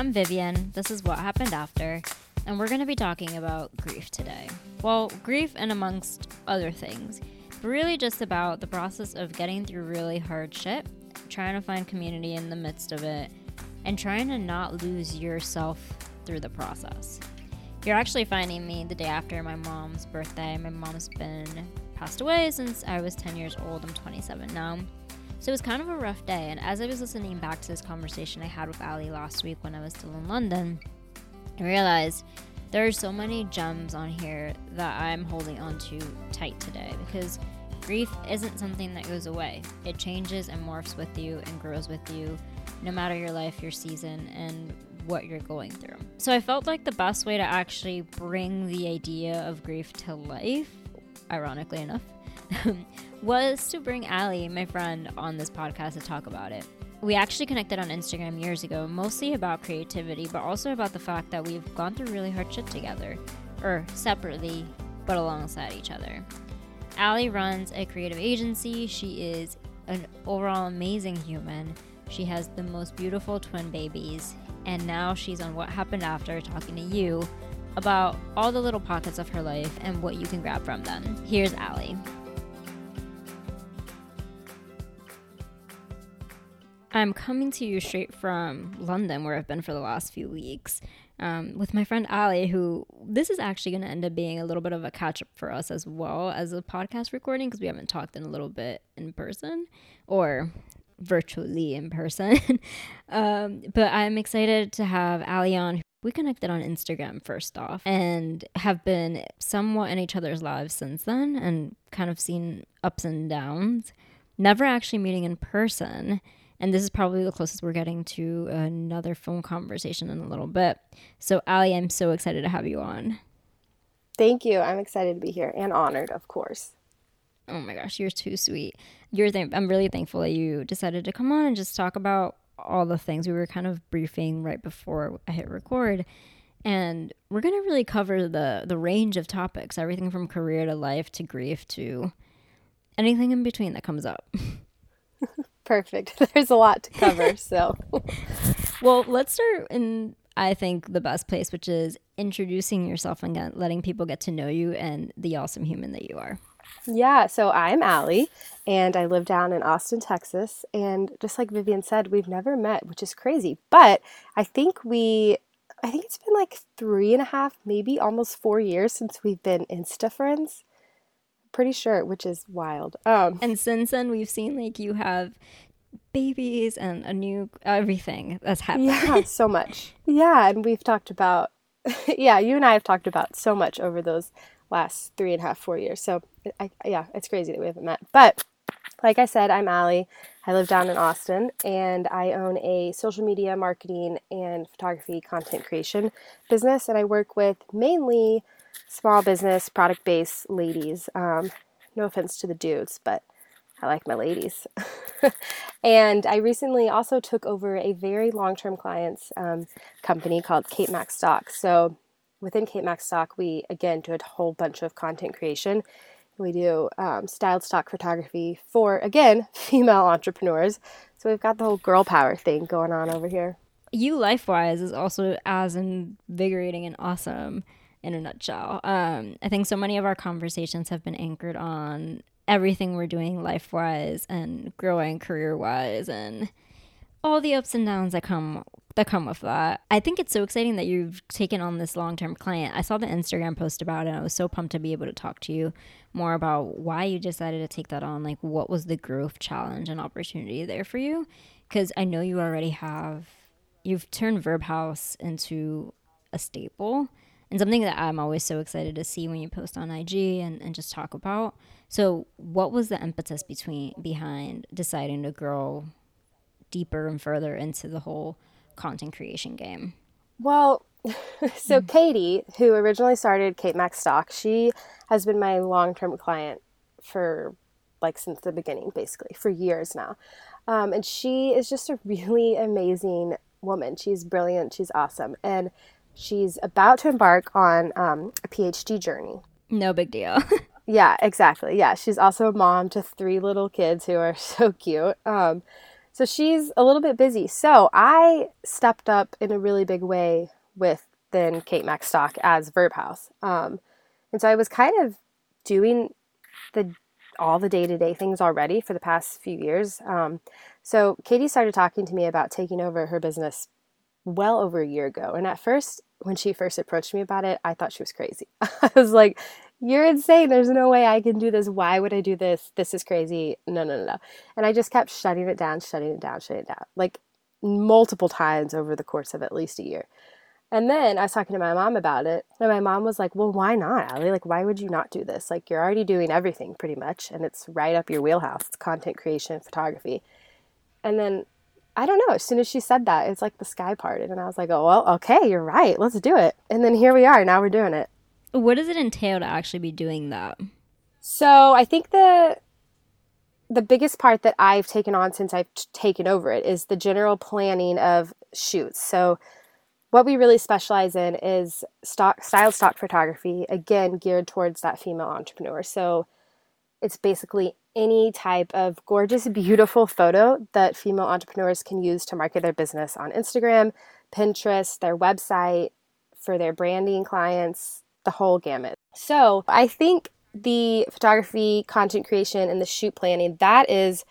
I'm Vivian. This is What Happened After, and we're going to be talking about grief today. Well, grief and amongst other things, but really just about the process of getting through really hard shit, trying to find community in the midst of it, and trying to not lose yourself through the process. You're actually finding me the day after my mom's birthday. My mom's been passed away since I was 10 years old. I'm 27 now. So it was kind of a rough day. And as I was listening back to this conversation I had with Ali last week when I was still in London, I realized there are so many gems on here that I'm holding on to tight today because grief isn't something that goes away. It changes and morphs with you and grows with you, no matter your life, your season, and what you're going through. So I felt like the best way to actually bring the idea of grief to life, ironically enough, was to bring Ali, my friend, on this podcast to talk about it. We actually connected on Instagram years ago, mostly about creativity, but also about the fact that we've gone through really hard shit together, or separately, but alongside each other. Ali runs a creative agency. She is an overall amazing human. She has the most beautiful twin babies, and now she's on What Happened After talking to you about all the little pockets of her life and what you can grab from them. Here's Ali. I'm coming to you straight from London, where I've been for the last few weeks, um, with my friend Ali, who this is actually going to end up being a little bit of a catch up for us as well as a podcast recording because we haven't talked in a little bit in person or virtually in person. um, but I'm excited to have Ali on. We connected on Instagram first off and have been somewhat in each other's lives since then and kind of seen ups and downs. Never actually meeting in person. And this is probably the closest we're getting to another phone conversation in a little bit. So, Ali, I'm so excited to have you on. Thank you. I'm excited to be here and honored, of course. Oh my gosh, you're too sweet. You're th- I'm really thankful that you decided to come on and just talk about all the things we were kind of briefing right before I hit record. And we're going to really cover the the range of topics, everything from career to life to grief to anything in between that comes up. Perfect. There's a lot to cover, so. well, let's start in I think the best place, which is introducing yourself and letting people get to know you and the awesome human that you are. Yeah, so I'm Allie, and I live down in Austin, Texas. And just like Vivian said, we've never met, which is crazy. But I think we, I think it's been like three and a half, maybe almost four years since we've been Insta friends pretty sure, which is wild. Um, and since then, we've seen like you have babies and a new everything that's happened. Yeah, so much. Yeah, and we've talked about, yeah, you and I have talked about so much over those last three and a half, four years. So, I, yeah, it's crazy that we haven't met. But like I said, I'm Allie. I live down in Austin and I own a social media marketing and photography content creation business. And I work with mainly small business, product based ladies. Um, no offense to the dudes, but I like my ladies. and I recently also took over a very long term clients um, company called Kate Mac Stock. So within Kate Mac Stock, we again do a whole bunch of content creation. We do um, styled stock photography for, again, female entrepreneurs. So we've got the whole girl power thing going on over here. You life wise is also as invigorating and awesome in a nutshell. Um, I think so many of our conversations have been anchored on everything we're doing life wise and growing career wise and all the ups and downs that come that come with that. I think it's so exciting that you've taken on this long term client. I saw the Instagram post about it. And I was so pumped to be able to talk to you more about why you decided to take that on. Like, what was the growth challenge and opportunity there for you? Because I know you already have, you've turned Verb House into a staple and something that I'm always so excited to see when you post on IG and, and just talk about. So, what was the impetus between behind deciding to grow deeper and further into the whole content creation game? Well, so mm. Katie, who originally started Kate Mac Stock, she has been my long-term client for like since the beginning, basically for years now. Um, and she is just a really amazing woman. She's brilliant. She's awesome. And She's about to embark on um, a PhD journey. No big deal. yeah, exactly. Yeah, she's also a mom to three little kids who are so cute. Um, So she's a little bit busy. So I stepped up in a really big way with then Kate Stock as Verb House. Um, and so I was kind of doing the all the day to day things already for the past few years. Um, so Katie started talking to me about taking over her business well over a year ago. And at first, when she first approached me about it, I thought she was crazy. I was like, You're insane. There's no way I can do this. Why would I do this? This is crazy. No, no, no, no. And I just kept shutting it down, shutting it down, shutting it down, like multiple times over the course of at least a year. And then I was talking to my mom about it, and my mom was like, Well, why not, Allie? Like, why would you not do this? Like, you're already doing everything pretty much, and it's right up your wheelhouse. It's content creation, photography. And then I don't know, as soon as she said that, it's like the sky parted, and I was like, Oh, well, okay, you're right. Let's do it. And then here we are. Now we're doing it. What does it entail to actually be doing that? So I think the the biggest part that I've taken on since I've t- taken over it is the general planning of shoots. So what we really specialize in is stock style stock photography again geared towards that female entrepreneur so it's basically any type of gorgeous beautiful photo that female entrepreneurs can use to market their business on instagram pinterest their website for their branding clients the whole gamut so i think the photography content creation and the shoot planning that is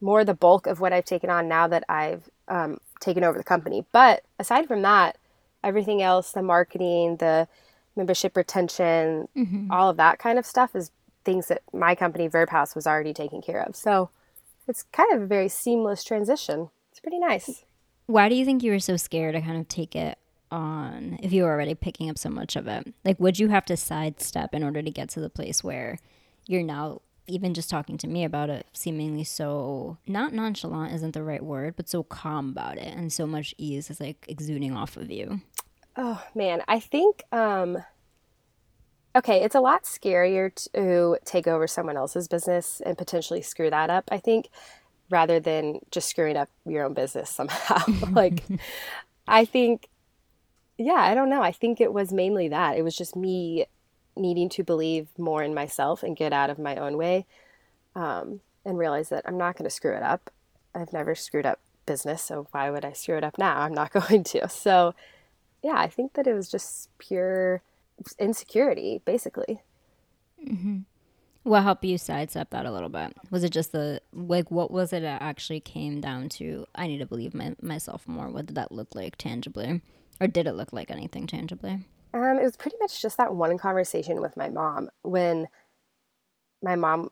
more the bulk of what i've taken on now that i've um, taken over the company but aside from that everything else, the marketing, the membership retention, mm-hmm. all of that kind of stuff is things that my company Verb House was already taking care of. So it's kind of a very seamless transition. It's pretty nice. Why do you think you were so scared to kind of take it on if you were already picking up so much of it? Like, would you have to sidestep in order to get to the place where you're now even just talking to me about it, seemingly so not nonchalant isn't the right word, but so calm about it, and so much ease is like exuding off of you. Oh man, I think um, okay, it's a lot scarier to take over someone else's business and potentially screw that up. I think rather than just screwing up your own business somehow. like, I think, yeah, I don't know. I think it was mainly that. It was just me needing to believe more in myself and get out of my own way um, and realize that I'm not going to screw it up. I've never screwed up business, so why would I screw it up now? I'm not going to. So, yeah, I think that it was just pure insecurity, basically. Mm-hmm. What helped you sidestep that a little bit? Was it just the like what was it that actually came down to? I need to believe my, myself more. What did that look like tangibly, or did it look like anything tangibly? Um, it was pretty much just that one conversation with my mom when my mom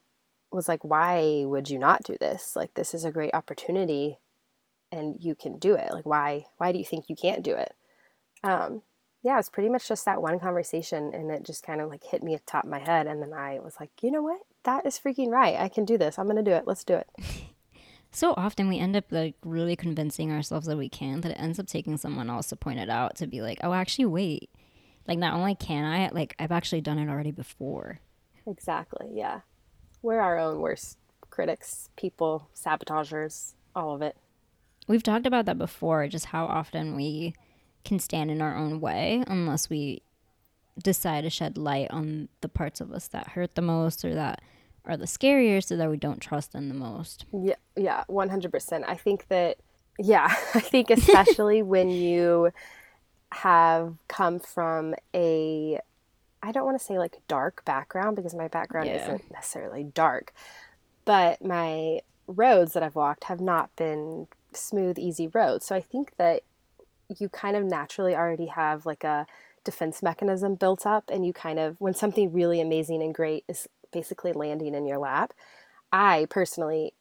was like, Why would you not do this? Like, this is a great opportunity and you can do it. Like, why, why do you think you can't do it? Um, yeah, it was pretty much just that one conversation and it just kind of like hit me at the top of my head. And then I was like, you know what? That is freaking right. I can do this. I'm going to do it. Let's do it. so often we end up like really convincing ourselves that we can that it ends up taking someone else to point it out to be like, oh, actually, wait like not only can I, like I've actually done it already before. Exactly. Yeah. We're our own worst critics, people, sabotagers, all of it. We've talked about that before, just how often we can stand in our own way unless we decide to shed light on the parts of us that hurt the most or that are the scariest or that we don't trust in the most. Yeah, yeah, 100%. I think that yeah, I think especially when you have come from a I don't want to say like dark background because my background yeah. isn't necessarily dark, but my roads that I've walked have not been smooth, easy roads. So I think that you kind of naturally already have like a defense mechanism built up, and you kind of, when something really amazing and great is basically landing in your lap, I personally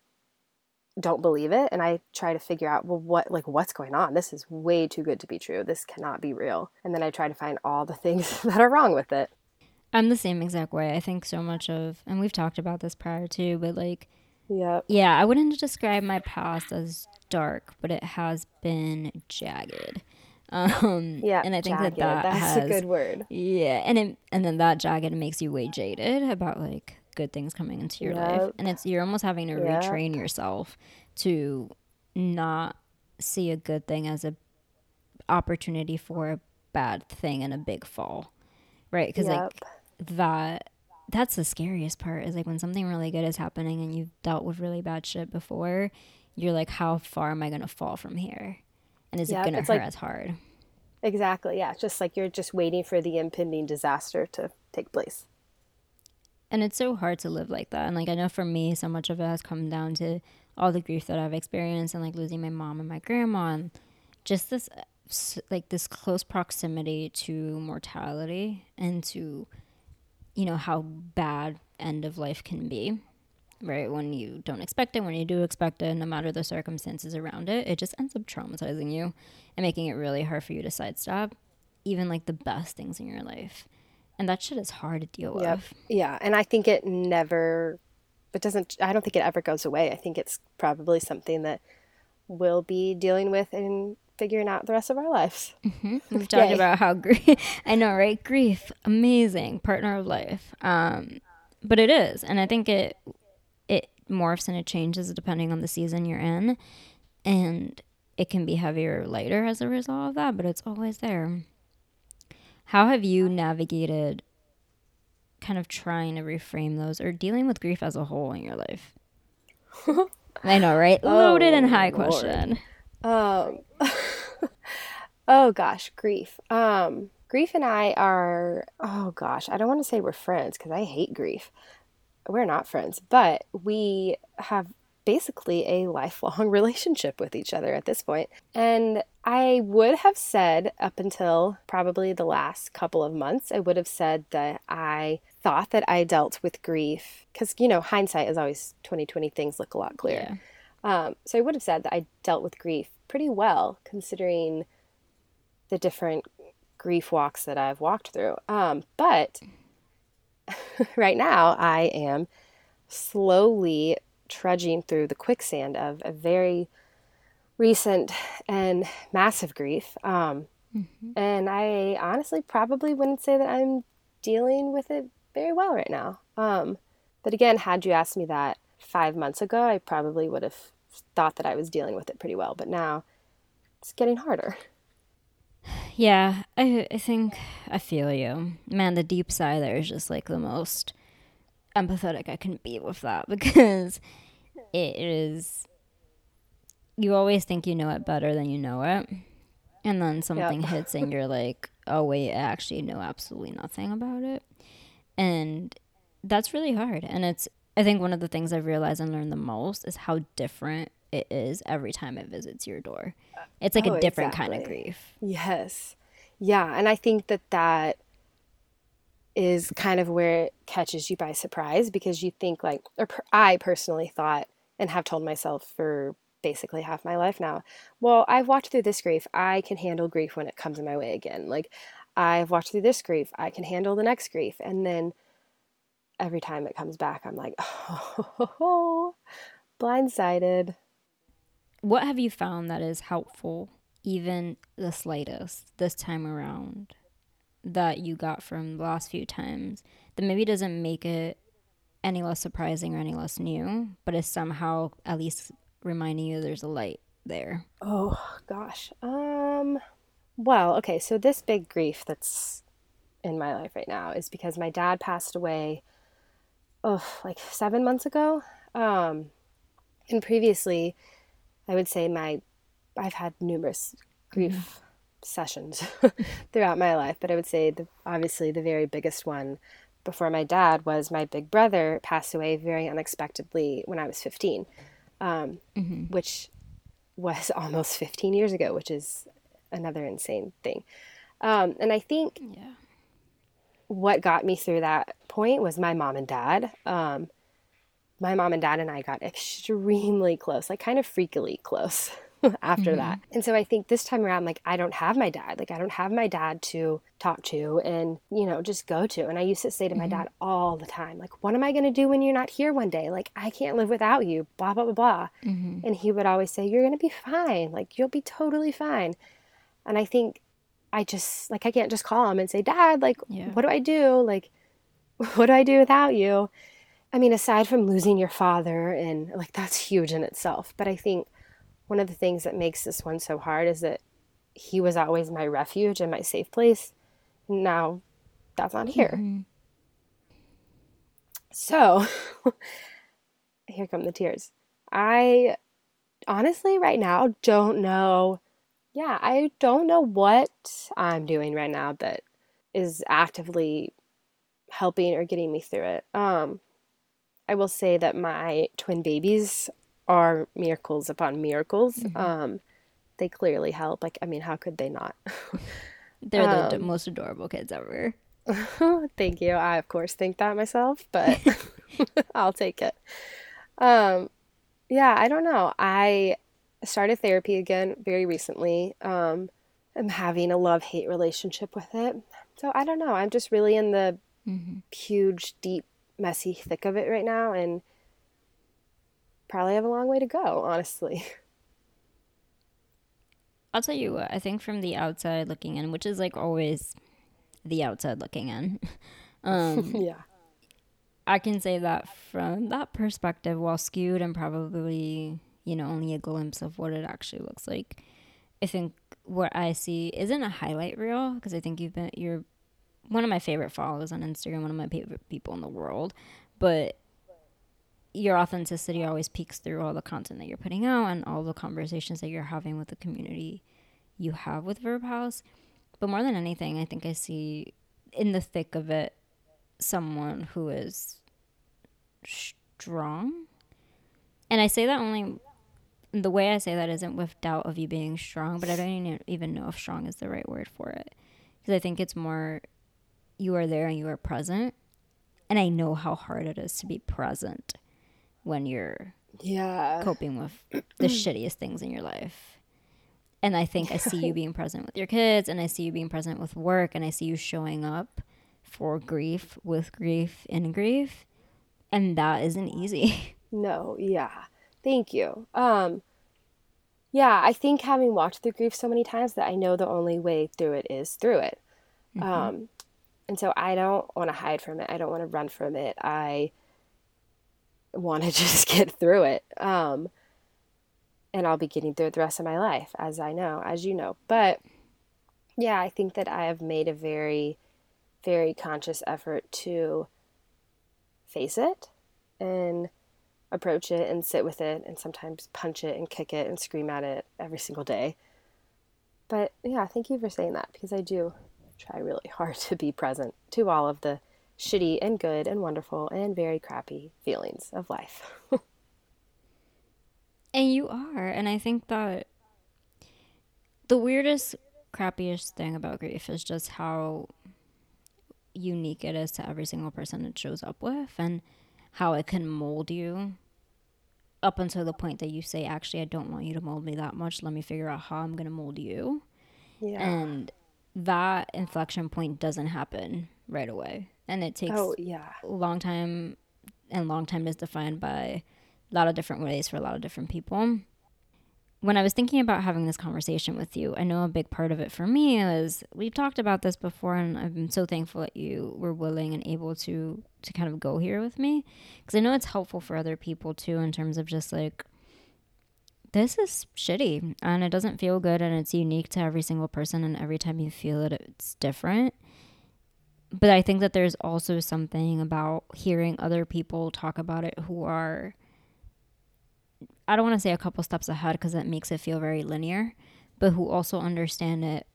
don't believe it and i try to figure out well what like what's going on? This is way too good to be true. This cannot be real. And then i try to find all the things that are wrong with it. I'm the same exact way. I think so much of and we've talked about this prior too but like yeah yeah i wouldn't describe my past as dark but it has been jagged um yeah and i think jagged. that that that's has, a good word yeah and it, and then that jagged makes you way jaded about like good things coming into your yep. life and it's you're almost having to yep. retrain yourself to not see a good thing as a opportunity for a bad thing and a big fall right because yep. like that that's the scariest part is like when something really good is happening and you've dealt with really bad shit before you're like, how far am I going to fall from here? And is Yeah, it going to hurt like- as hard? Exactly. Yeah. It's just like you're just waiting for the impending disaster to take place. And it's so hard to live like that. And like I know for me, so much of it has come down to all the grief that I've experienced and like losing my mom and my grandma and just this uh, like this close proximity to mortality and to you know how bad end of life can be. Right when you don't expect it, when you do expect it, no matter the circumstances around it, it just ends up traumatizing you and making it really hard for you to sidestep even like the best things in your life. And that shit is hard to deal Yep. with. Yeah. And I think it never, it doesn't, I don't think it ever goes away. I think it's probably something that we'll be dealing with and figuring out the rest of our lives. We've talked Yay. about how grief, I know, right? Grief, amazing partner of life. Um, but it is, and I think it it morphs and it changes depending on the season you're in, and it can be heavier or lighter as a result of that. But it's always there. How have you navigated, kind of trying to reframe those or dealing with grief as a whole in your life? I know, right? Loaded and Oh, high Lord. question. Um, oh gosh, grief. Um, grief and I are, oh gosh, I don't want to say we're friends because I hate grief. We're not friends, but we have basically a lifelong relationship with each other at this point. And I would have said up until probably the last couple of months, I would have said that I thought that I dealt with grief because, you know, hindsight is always 2020 things look a lot clearer. Yeah. Um, so I would have said that I dealt with grief pretty well, considering the different grief walks that I've walked through. Um, but right now, I am slowly trudging through the quicksand of a very recent and massive grief. Um, And I honestly probably wouldn't say that I'm dealing with it very well right now. Um, but again, had you asked me that five months ago, I probably would have thought that I was dealing with it pretty well. But now it's getting harder. Yeah, I I think I feel you. Man, the deep sigh there is just like the most empathetic I can be with that because it is you always think you know it better than you know it. And then something hits and you're like, "Oh wait, I actually know absolutely nothing about it." And that's really hard. And it's I think one of the things I've realized and learned the most is how different it is every time it visits your door. It's like Oh, a different kind of grief. Yes. Yeah. And I think that that is kind of where it catches you by surprise because you think, like, or per- I personally thought and have told myself for basically half my life now, well, I've walked through this grief. I can handle grief when it comes in my way again. Like, I've walked through this grief. I can handle the next grief. And then every time it comes back, I'm like, oh, blindsided. What have you found that is helpful, even the slightest, this time around, that you got from the last few times that maybe doesn't make it any less surprising or any less new, but is somehow at least reminding you there's a light there? Oh gosh. Um well, okay, so this big grief that's in my life right now is because my dad passed away oh, like 7 months ago. Um and previously I would say my I've had numerous grief sessions throughout my life, but I would say the obviously the very biggest one before my dad was my big brother passed away very unexpectedly when I was 15. Um, which was almost 15 years ago, which is another insane thing. Um, and I think Yeah. what got me through that point was my mom and dad. Um, my mom and dad and I got extremely close, like kind of freakily close after that. Mm-hmm. And so I think this time around, like, I don't have my dad. Like, I don't have my dad to talk to and, you know, just go to. And I used to say to my mm-hmm. dad all the time, like, what am I going to do when you're not here one day? Like, I can't live without you, blah, blah, blah, blah. Mm-hmm. And he would always say, You're going to be fine. Like, you'll be totally fine. And I think I just, like, I can't just call him and say, Dad, like, Yeah. what do I do? Like, what do I do without you? I mean, aside from losing your father, and like, that's huge in itself. But I think one of the things that makes this one so hard is that he was always my refuge and my safe place. Now that's not here. So here come the tears. I honestly, right now, don't know. Yeah, I don't know what I'm doing right now that is actively helping or getting me through it. Um, I will say that my twin babies are miracles upon miracles. Mm-hmm. Um, they clearly help. Like, I mean, how could they not? They're um, the most adorable kids ever. Thank you. I, of course, think that myself, but I'll take it. Um, yeah, I don't know. I started therapy again very recently. Um, I'm having a love hate relationship with it. So I don't know. I'm just really in the mm-hmm. huge, deep, messy thick of it right now and probably have a long way to go, honestly. I'll tell you what, I think from the outside looking in, which is like always the outside looking in. Um, yeah. I can say that from that perspective, while skewed and probably, you know, only a glimpse of what it actually looks like, I think what I see isn't a highlight reel because I think you've been, you're one of my favorite followers on Instagram, one of my favorite people in the world, but your authenticity always peeks through all the content that you're putting out and all the conversations that you're having with the community you have with Verb House. But more than anything, I think I see in the thick of it someone who is strong. And I say that only the way I say that isn't with doubt of you being strong, but I don't even know if strong is the right word for it. Because I think it's more you are there and you are present. And I know how hard it is to be present when you're yeah coping with the shittiest things in your life. And I think I see you being present with your kids and I see you being present with work and I see you showing up for grief with grief in grief. And that isn't easy. No, yeah. Thank you. Um yeah, I think having walked through grief so many times that I know the only way through it is through it. Mm-hmm. Um and so I don't want to hide from it. I don't want to run from it. I want to just get through it. Um, and I'll be getting through it the rest of my life, as I know, as you know. But yeah, I think that I have made a very, very conscious effort to face it and approach it and sit with it and sometimes punch it and kick it and scream at it every single day. But yeah, thank you for saying that because I do try really hard to be present to all of the shitty and good and wonderful and very crappy feelings of life. and you are. And I think that the weirdest, crappiest thing about grief is just how unique it is to every single person it shows up with and how it can mold you up until the point that you say, actually, I don't want you to mold me that much. Let me figure out how I'm going to mold you. Yeah. And that inflection point doesn't happen right away. And it takes oh yeah. a long time and long time is defined by a lot of different ways for a lot of different people. When i was thinking about having this conversation with you i know a big part of it for me is we've talked about this before and I'm so thankful that you were willing and able to to kind of go here with me. Because i know it's helpful for other people too in terms of just like this is shitty and it doesn't feel good and it's unique to every single person and every time you feel it it's different. But I think that there's also something about hearing other people talk about it who are I don't want to say a couple steps ahead because that makes it feel very linear, but who also understand it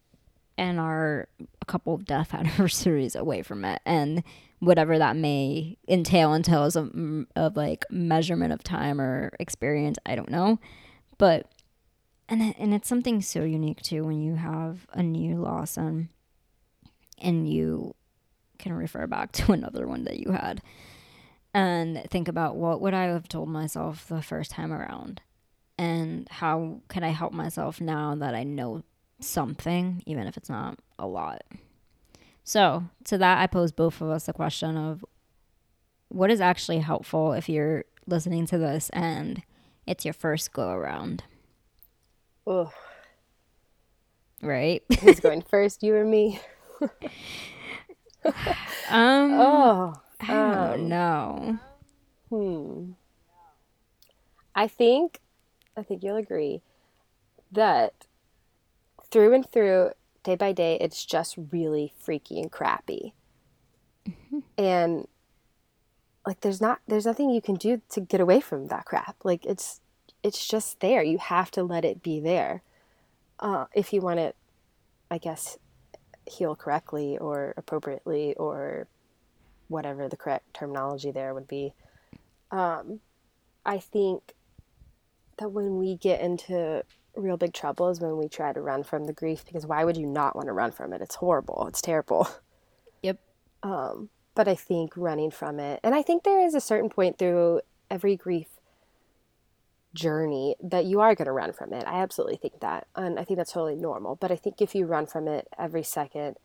and are a couple of death anniversaries away from it and whatever that may entail entails of, of like measurement of time or experience i don't know but and and it's something so unique too when you have a new loss and and you can refer back to another one that you had and think about what would I have told myself the first time around and how can I help myself now that I know something even if it's not a lot. So, to that I pose both of us the question of what is actually helpful if you're listening to this and it's your first go around. Oh. Right? Who's going first, you or me? um. Oh. I don't um, know. Hmm. I think, I think you'll agree that through and through, day by day, it's just really freaky and crappy. Mm-hmm. And like, there's not, there's nothing you can do to get away from that crap. Like, it's, it's just there. You have to let it be there. Uh, if you want to, I guess, heal correctly or appropriately or whatever the correct terminology there would be. Um, I think that when we get into real big trouble is when we try to run from the grief because why would you not want to run from it? It's horrible. It's terrible. Yep. Um, but I think running from it, and I think there is a certain point through every grief journey that you are going to run from it. I absolutely think that. And I think that's totally normal. But I think if you run from it every second,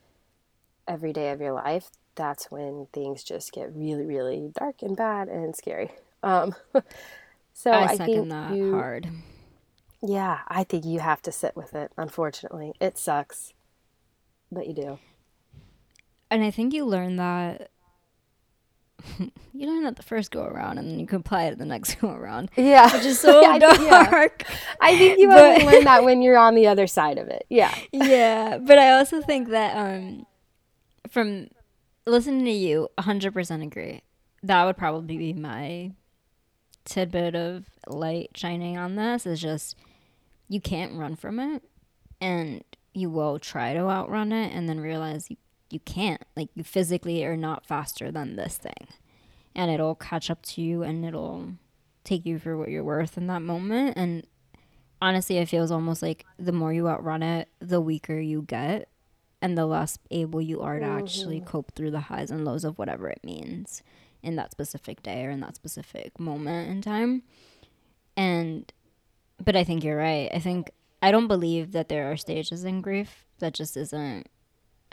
every day of your life, that's when things just get really, really dark and bad and scary. Um, so I I, second think that you, hard. yeah, I think you have to sit with it. Unfortunately, it sucks, but you do. And I think you learn that you learn that the first go around and then you can apply it the next go around. Yeah, Which is so I think- yeah. dark. I think you But- only learn that when you're on the other side of it. Yeah, yeah, but I also think that um, from listening to you, 100% agree. That would probably be my tidbit of light shining on this is just you can't run from it and you will try to outrun it and then realize you, you can't. Like you physically are not faster than this thing. And it'll catch up to you and it'll take you for what you're worth in that moment and honestly it feels almost like the more you outrun it the weaker you get and the less able you are to actually mm-hmm. cope through the highs and lows of whatever it means in that specific day or in that specific moment in time and but i think you're right i think i don't believe that there are stages in grief that just isn't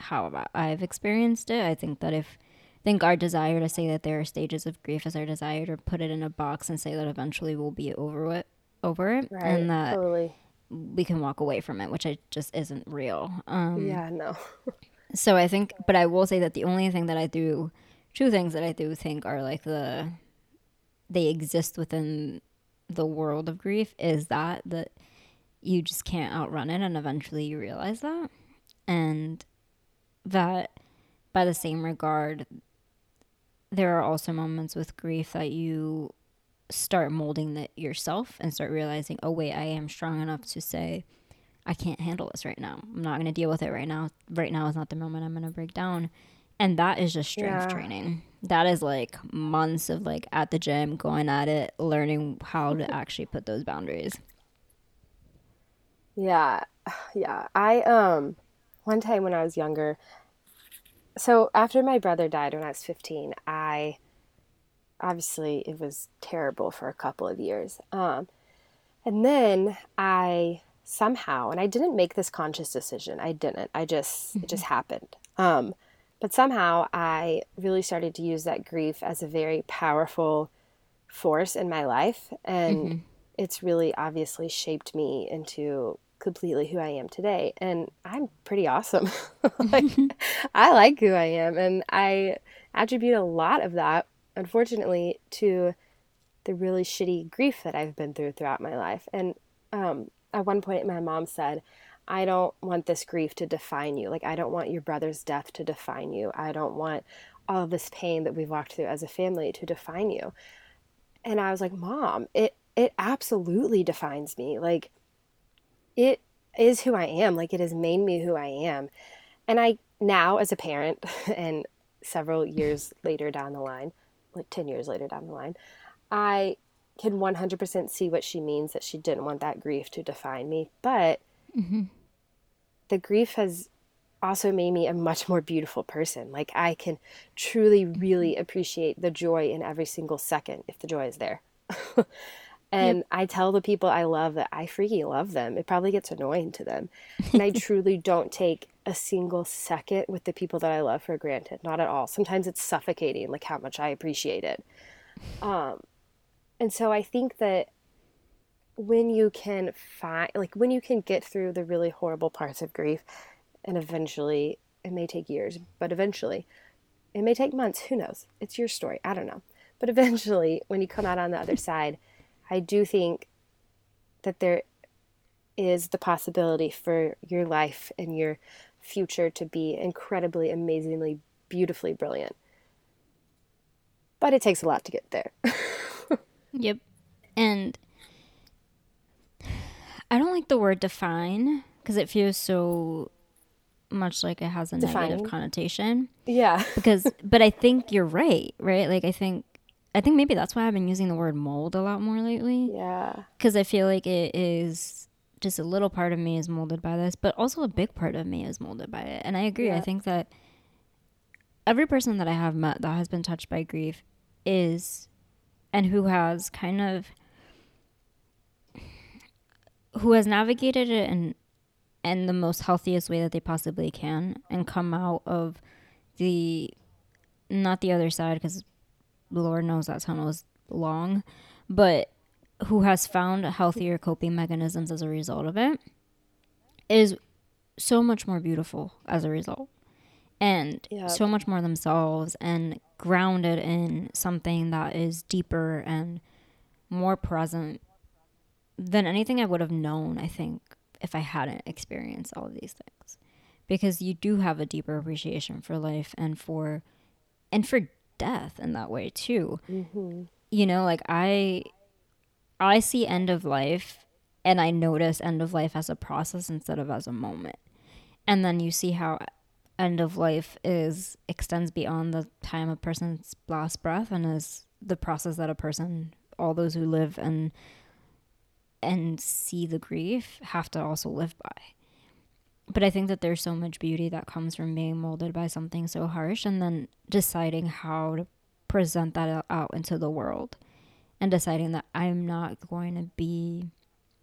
how i've experienced it i think that if I think our desire to say that there are stages of grief is our desire to put it in a box and say that eventually we'll be over it over it right. and that totally. we can walk away from it which I just isn't real um Yeah, no. so i think but i will say that the only thing that i do two things that i do think are like the they exist within the world of grief is that that you just can't outrun it and eventually you realize that and that by the same regard there are also moments with grief that you start molding that yourself and start realizing oh wait i am strong enough to say i can't handle this right now. I'm not going to deal with it right now. Right now is not the moment i'm going to break down. And that is just strength Yeah. training. That is like months of like at the gym going at it learning how to actually put those boundaries. Yeah, yeah. I um one time when I was younger, so after my brother died when I was 15, I obviously it was terrible for a couple of years. Um and then I somehow, and I didn't make this conscious decision. I didn't. I just it just happened. Um but somehow I really started to use that grief as a very powerful force in my life and it's really obviously shaped me into completely who I am today. And I'm pretty awesome. like, I like who I am. And I attribute a lot of that, unfortunately, to the really shitty grief that I've been through throughout my life. And um, at one point, my mom said, I don't want this grief to define you. Like, I don't want your brother's death to define you. I don't want all of this pain that we've walked through as a family to define you. And I was like, Mom, it, it absolutely defines me. Like, it is who I am. Like it has made me who I am. And I now, as a parent, and several years later down the line, like 10 years later down the line, I can 100% see what she means that she didn't want that grief to define me. But mm-hmm. the grief has also made me a much more beautiful person. Like I can truly, really mm-hmm. appreciate the joy in every single second if the joy is there. and I tell the people I love that I freaking love them. It probably gets annoying to them. And I truly don't take a single second with the people that I love for granted. Not at all. Sometimes it's suffocating, like how much I appreciate it. Um, and so I think that when you can find, like when you can get through the really horrible parts of grief, and eventually, it may take years, but eventually, it may take months. Who knows? It's your story. I don't know. But eventually, when you come out on the other side, I do think that there is the possibility for your life and your future to be incredibly, amazingly, beautifully brilliant. But it takes a lot to get there. Yep. And I don't like the word define because it feels so much like it has a Defining. negative connotation. Yeah. Because, but I think you're right, right? Like I think, I think maybe that's why I've been using the word mold a lot more lately. Yeah. Because I feel like it is just a little part of me is molded by this, but also a big part of me is molded by it. And I agree. I think that every person that I have met that has been touched by grief is, and who has kind of, who has navigated it in, in the most healthiest way that they possibly can and come out of the, not the other side, because Lord knows that tunnel is long, but who has found healthier coping mechanisms as a result of it is so much more beautiful as a result and Yep. so much more themselves and grounded in something that is deeper and more present than anything I would have known, I think, if I hadn't experienced all of these things. Because you do have a deeper appreciation for life and for and for death in that way too. Mm-hmm. You know, like I I see end of life and I notice end of life as a process instead of as a moment. And then you see how end of life is extends beyond the time a person's last breath and is the process that a person all those who live and and see the grief have to also live by. But I think that there's so much beauty that comes from being molded by something so harsh and then deciding how to present that out into the world and deciding that I'm not going to be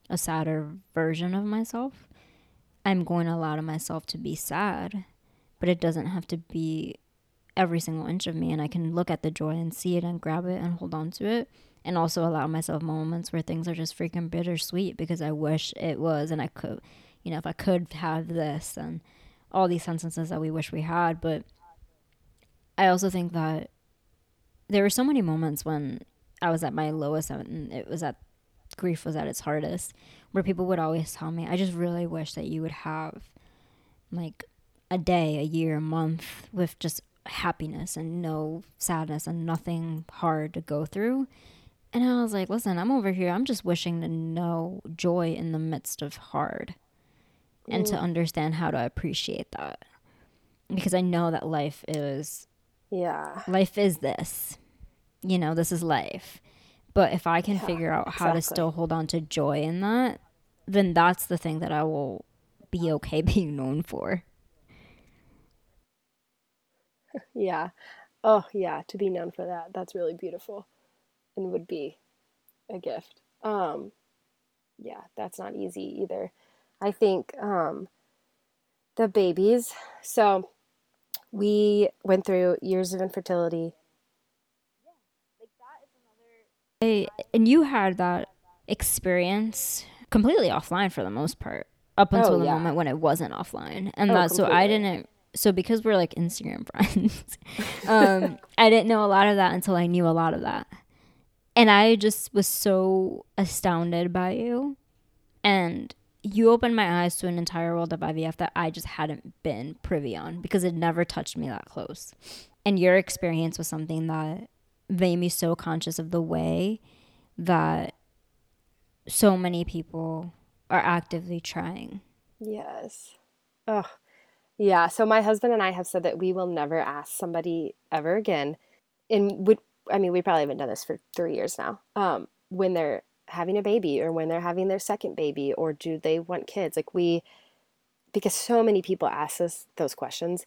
a sadder version of myself. I'm going to allow myself to be sad, but it doesn't have to be every single inch of me. And I can look at the joy and see it and grab it and hold on to it. And also allow myself moments where things are just freaking bittersweet because I wish it was and I could, you know, if I could have this and all these sentences that we wish we had. But I also think that there were so many moments when I was at my lowest and it was at grief was at its hardest where people would always tell me, I just really wish that you would have like a day, a year, a month with just happiness and no sadness and nothing hard to go through. And I was like, listen, I'm over here. I'm just wishing to know joy in the midst of hard and to understand how to appreciate that. Because I know that life is Yeah. life is this. You know, this is life. But if I can Yeah, figure out how to still hold on to joy in that, then that's the thing that I will be okay being known for. Yeah. Oh, yeah. To be known for that. That's really beautiful and would be a gift. Um, yeah, that's not easy either. I think um, the babies, so we went through years of infertility. I, and you had that experience completely offline for the most part up until Oh, the yeah. moment when it wasn't offline and Oh, that so i didn't so because we're like instagram friends um i didn't know a lot of that until i knew a lot of that and i just was so astounded by you and you opened my eyes to an entire world of ivf that i just hadn't been privy on because it never touched me that close and your experience was something that made me so conscious of the way that so many people are actively trying. Yes. Oh, yeah. So my husband and I have said that we will never ask somebody ever again. And would I mean we probably haven't done this for three years now. Um, when they're having a baby or when they're having their second baby or do they want kids? Like we, because so many people ask us those questions,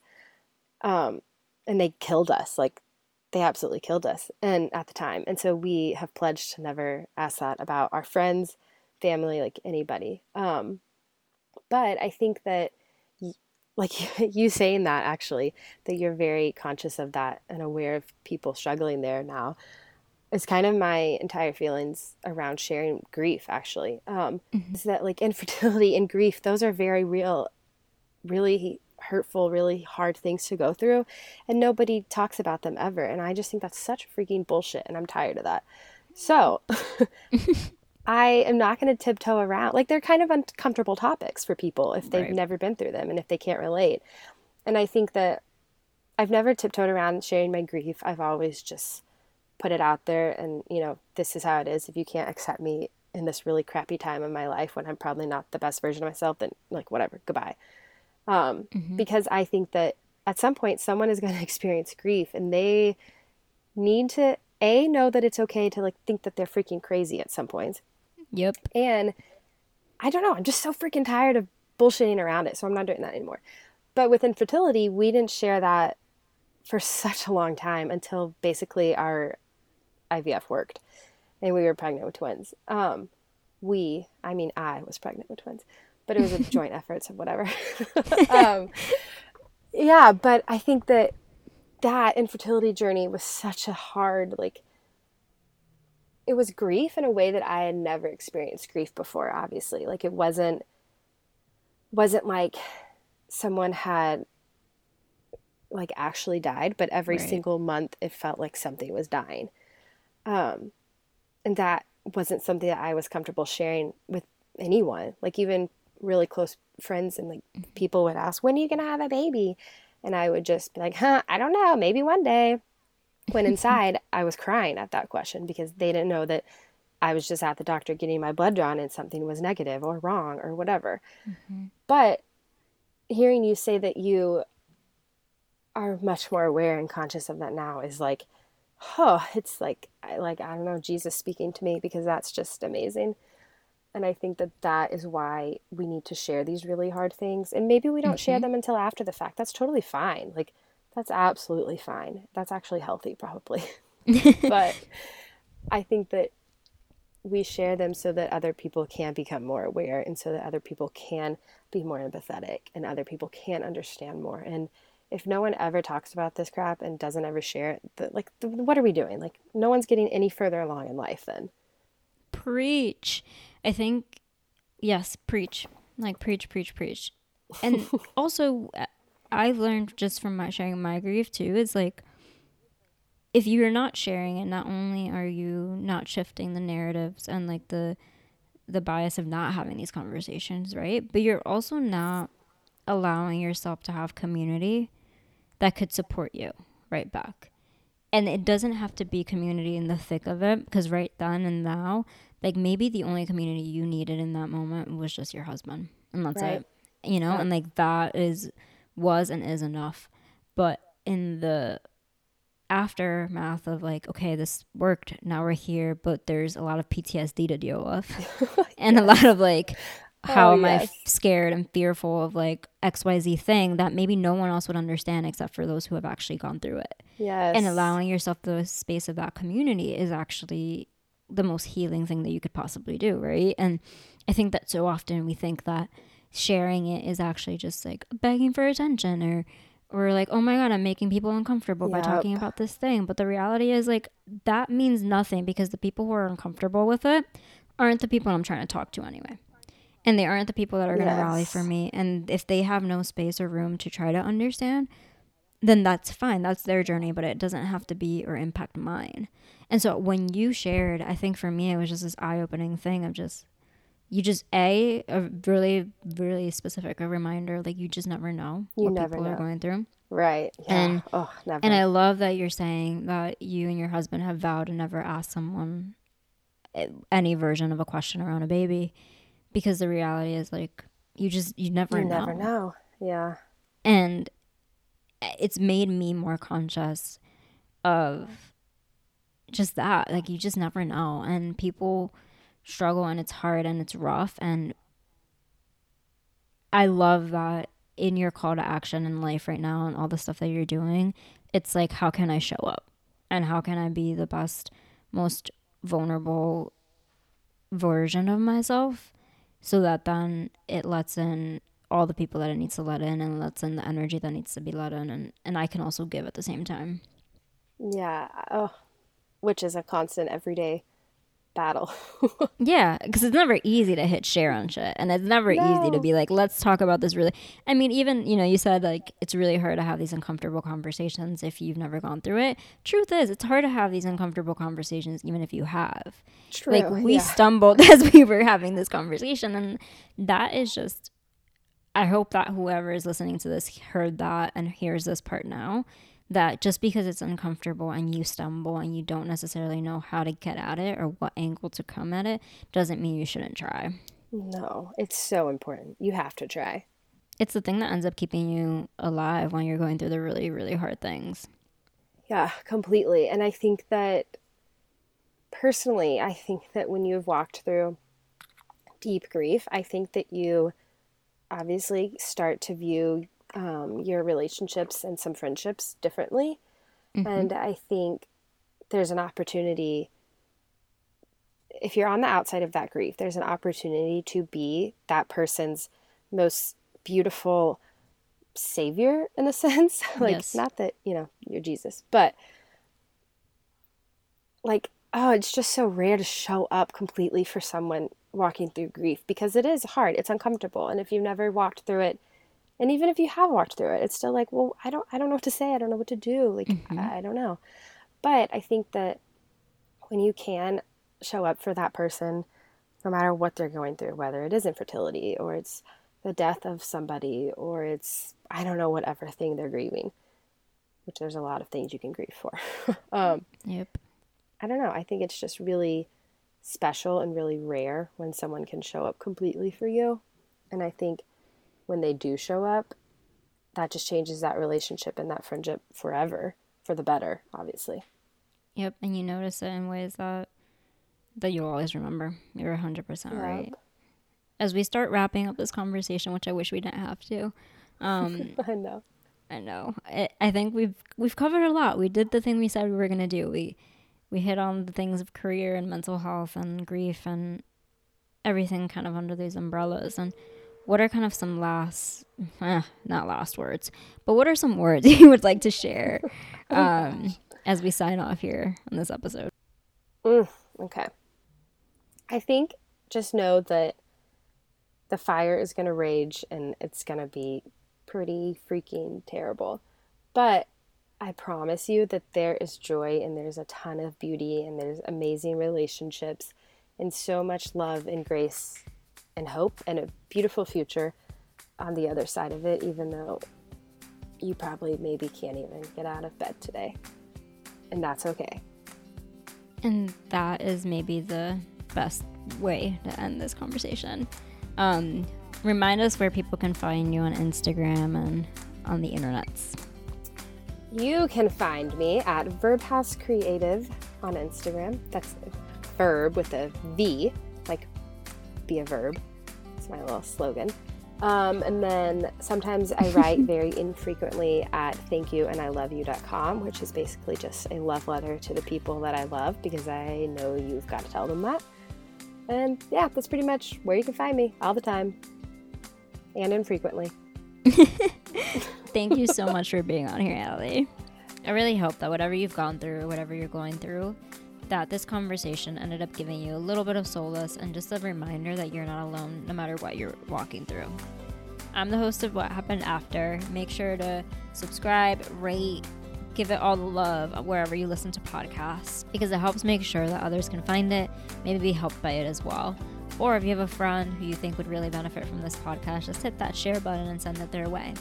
um, and they killed us. Like they absolutely killed us, and at the time, and so we have pledged to never ask that about our friends, family, like anybody. Um, but I think that, like you saying that actually, that you're very conscious of that and aware of people struggling there now, is kind of my entire feelings around sharing grief. Actually, um, is that like infertility and grief; those are very real, really hurtful, really hard things to go through, and nobody talks about them ever. And I just think that's such freaking bullshit, and I'm tired of that. So. I am not going to tiptoe around. Like they're kind of uncomfortable topics for people if they've Right. never been through them and if they can't relate. And I think that I've never tiptoed around sharing my grief. I've always just put it out there and, you know, this is how it is. If you can't accept me in this really crappy time of my life when I'm probably not the best version of myself, then like whatever, goodbye. Um, mm-hmm. Because I think that at some point someone is going to experience grief and they need to a know that it's okay to like think that they're freaking crazy at some point. Yep. And I don't know, I'm just so freaking tired of bullshitting around it, so I'm not doing that anymore. But with infertility, we didn't share that for such a long time until basically our IVF worked and we were pregnant with twins. Um, we, I mean, I was pregnant with twins, but it was a joint effort, so whatever. um, yeah, but I think that that infertility journey was such a hard, like, it was grief in a way that I had never experienced grief before, obviously. Like, it wasn't, wasn't like someone had like actually died, but every right. single month it felt like something was dying. Um, and that wasn't something that I was comfortable sharing with anyone. Like even really close friends and like mm-hmm. people would ask, "When are you gonna have a baby?" And I would just be like, "Huh, I don't know, maybe one day." When inside, I was crying at that question because they didn't know that I was just at the doctor getting my blood drawn and something was negative or wrong or whatever. Mm-hmm. But hearing you say that you are much more aware and conscious of that now is like oh it's like I, like i don't know jesus speaking to me because that's just amazing. And i think that that is why we need to share these really hard things. And maybe we don't mm-hmm. share them until after the fact. That's totally fine. Like that's absolutely fine. That's actually healthy probably. But i think that we share them so that other people can become more aware and so that other people can be more empathetic and other people can understand more. And if no one ever talks about this crap and doesn't ever share it, the, like, the, what are we doing? Like, no one's getting any further along in life then. Preach. I think, yes, preach. Like, preach, preach, preach. And also, uh, I've learned just from my sharing my grief too, is like, if you're not sharing it, not only are you not shifting the narratives and like the the bias of not having these conversations, right? But you're also not allowing yourself to have community that could support you right back. And it doesn't have to be community in the thick of it because right then and now, like maybe the only community you needed in that moment was just your husband. And that's right. it. You know, yeah. and like that is was and is enough. But in the aftermath of like, okay, this worked, now we're here, but there's a lot of PTSD to deal with. and yes. a lot of like, how oh, am yes. I scared and fearful of like XYZ thing that maybe no one else would understand except for those who have actually gone through it. Yes. And allowing yourself the space of that community is actually the most healing thing that you could possibly do, right? And I think that so often we think that sharing it is actually just like begging for attention or or like, oh my god, I'm making people uncomfortable yep. by talking about this thing. But the reality is like that means nothing because the people who are uncomfortable with it aren't the people I'm trying to talk to anyway and they aren't the people that are going to yes. rally for me and if they have no space or room to try to understand then that's fine that's their journey but it doesn't have to be or impact mine and so when you shared i think for me it was just this eye-opening thing of just you just a a really really specific reminder like you just never know you what never people know. are going through right yeah. and oh, never. and i love that you're saying that you and your husband have vowed to never ask someone eh, any version of a question around a baby because the reality is like you just you never you know. never know. Yeah. And it's made me more conscious of just that. Like you just never know and people struggle and it's hard and it's rough and I love that in your call to action in life right now and all the stuff that you're doing, it's like how can I show up? And how can I be the best, most vulnerable version of myself? So that then it lets in all the people that it needs to let in and lets in the energy that needs to be let in and, and I can also give at the same time. Yeah. Oh, which is a constant everyday battle. yeah, because it's never easy to hit share on shit, and it's never no. easy to be like, let's talk about this. Really, I mean, even you know, you said like it's really hard to have these uncomfortable conversations if you've never gone through it. Truth is, it's hard to have these uncomfortable conversations even if you have. True. Like we yeah. stumbled as we were having this conversation, and that is just. I hope that whoever is listening to this heard that and hears this part now that just because it's uncomfortable and you stumble and you don't necessarily know how to get at it or what angle to come at it doesn't mean you shouldn't try. No, it's so important. You have to try. It's the thing that ends up keeping you alive when you're going through the really, really hard things. Yeah, completely. And I think that personally, I think that when you have walked through deep grief, I think that you obviously start to view um, your relationships and some friendships differently. Mm-hmm. And I think there's an opportunity, if you're on the outside of that grief, there's an opportunity to be that person's most beautiful savior in a sense. like, yes. not that, you know, you're Jesus, but like, oh, it's just so rare to show up completely for someone walking through grief because it is hard. It's uncomfortable. And if you've never walked through it, and even if you have walked through it, it's still like, well, I don't, I don't know what to say. I don't know what to do. Like, mm-hmm. I, I don't know. But I think that when you can show up for that person, no matter what they're going through, whether it is infertility or it's the death of somebody or it's, I don't know, whatever thing they're grieving, which there's a lot of things you can grieve for. um, yep. I don't know. I think it's just really special and really rare when someone can show up completely for you. And I think when they do show up, that just changes that relationship and that friendship forever for the better, obviously. Yep, and you notice it in ways that that you'll always remember. You're 100% yep. right. As we start wrapping up this conversation, which I wish we didn't have to. Um, I know. I know. I, I think we've we've covered a lot. We did the thing we said we were going to do. We we hit on the things of career and mental health and grief and everything kind of under these umbrellas and what are kind of some last, eh, not last words, but what are some words you would like to share oh um, as we sign off here on this episode? Mm, okay. I think just know that the fire is going to rage and it's going to be pretty freaking terrible. But I promise you that there is joy and there's a ton of beauty and there's amazing relationships and so much love and grace and hope and a beautiful future on the other side of it, even though you probably maybe can't even get out of bed today. And that's okay. And that is maybe the best way to end this conversation. Um, remind us where people can find you on Instagram and on the internets. You can find me at Verb House Creative on Instagram. That's verb with a V, like be a verb It's my little slogan. Um, and then sometimes I write very infrequently at thankyouandiloveyou.com, which is basically just a love letter to the people that I love because I know you've got to tell them that. And yeah, that's pretty much where you can find me all the time and infrequently. Thank you so much for being on here, Allie. I really hope that whatever you've gone through, whatever you're going through, that this conversation ended up giving you a little bit of solace and just a reminder that you're not alone no matter what you're walking through. I'm the host of What Happened After. Make sure to subscribe, rate, give it all the love wherever you listen to podcasts because it helps make sure that others can find it, maybe be helped by it as well. Or if you have a friend who you think would really benefit from this podcast, just hit that share button and send it their way.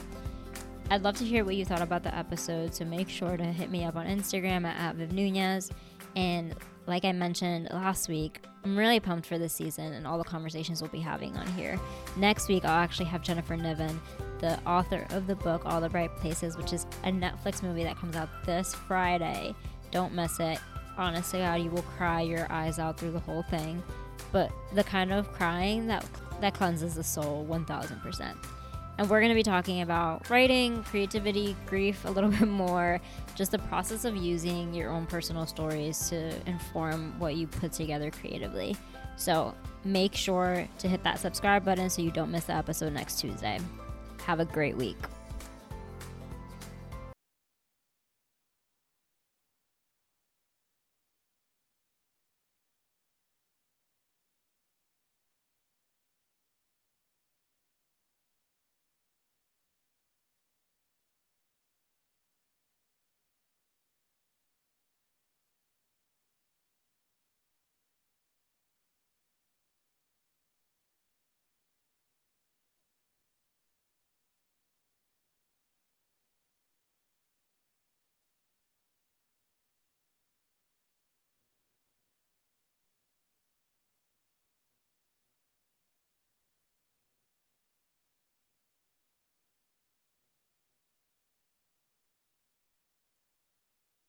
I'd love to hear what you thought about the episode, so make sure to hit me up on Instagram at, at Viv Nunez and like I mentioned last week, I'm really pumped for this season and all the conversations we'll be having on here. Next week, I'll actually have Jennifer Niven, the author of the book All the Bright Places, which is a Netflix movie that comes out this Friday. Don't miss it. Honestly, God, you will cry your eyes out through the whole thing. But the kind of crying that that cleanses the soul 1000%. And we're going to be talking about writing, creativity, grief a little bit more, just the process of using your own personal stories to inform what you put together creatively. So make sure to hit that subscribe button so you don't miss the episode next Tuesday. Have a great week.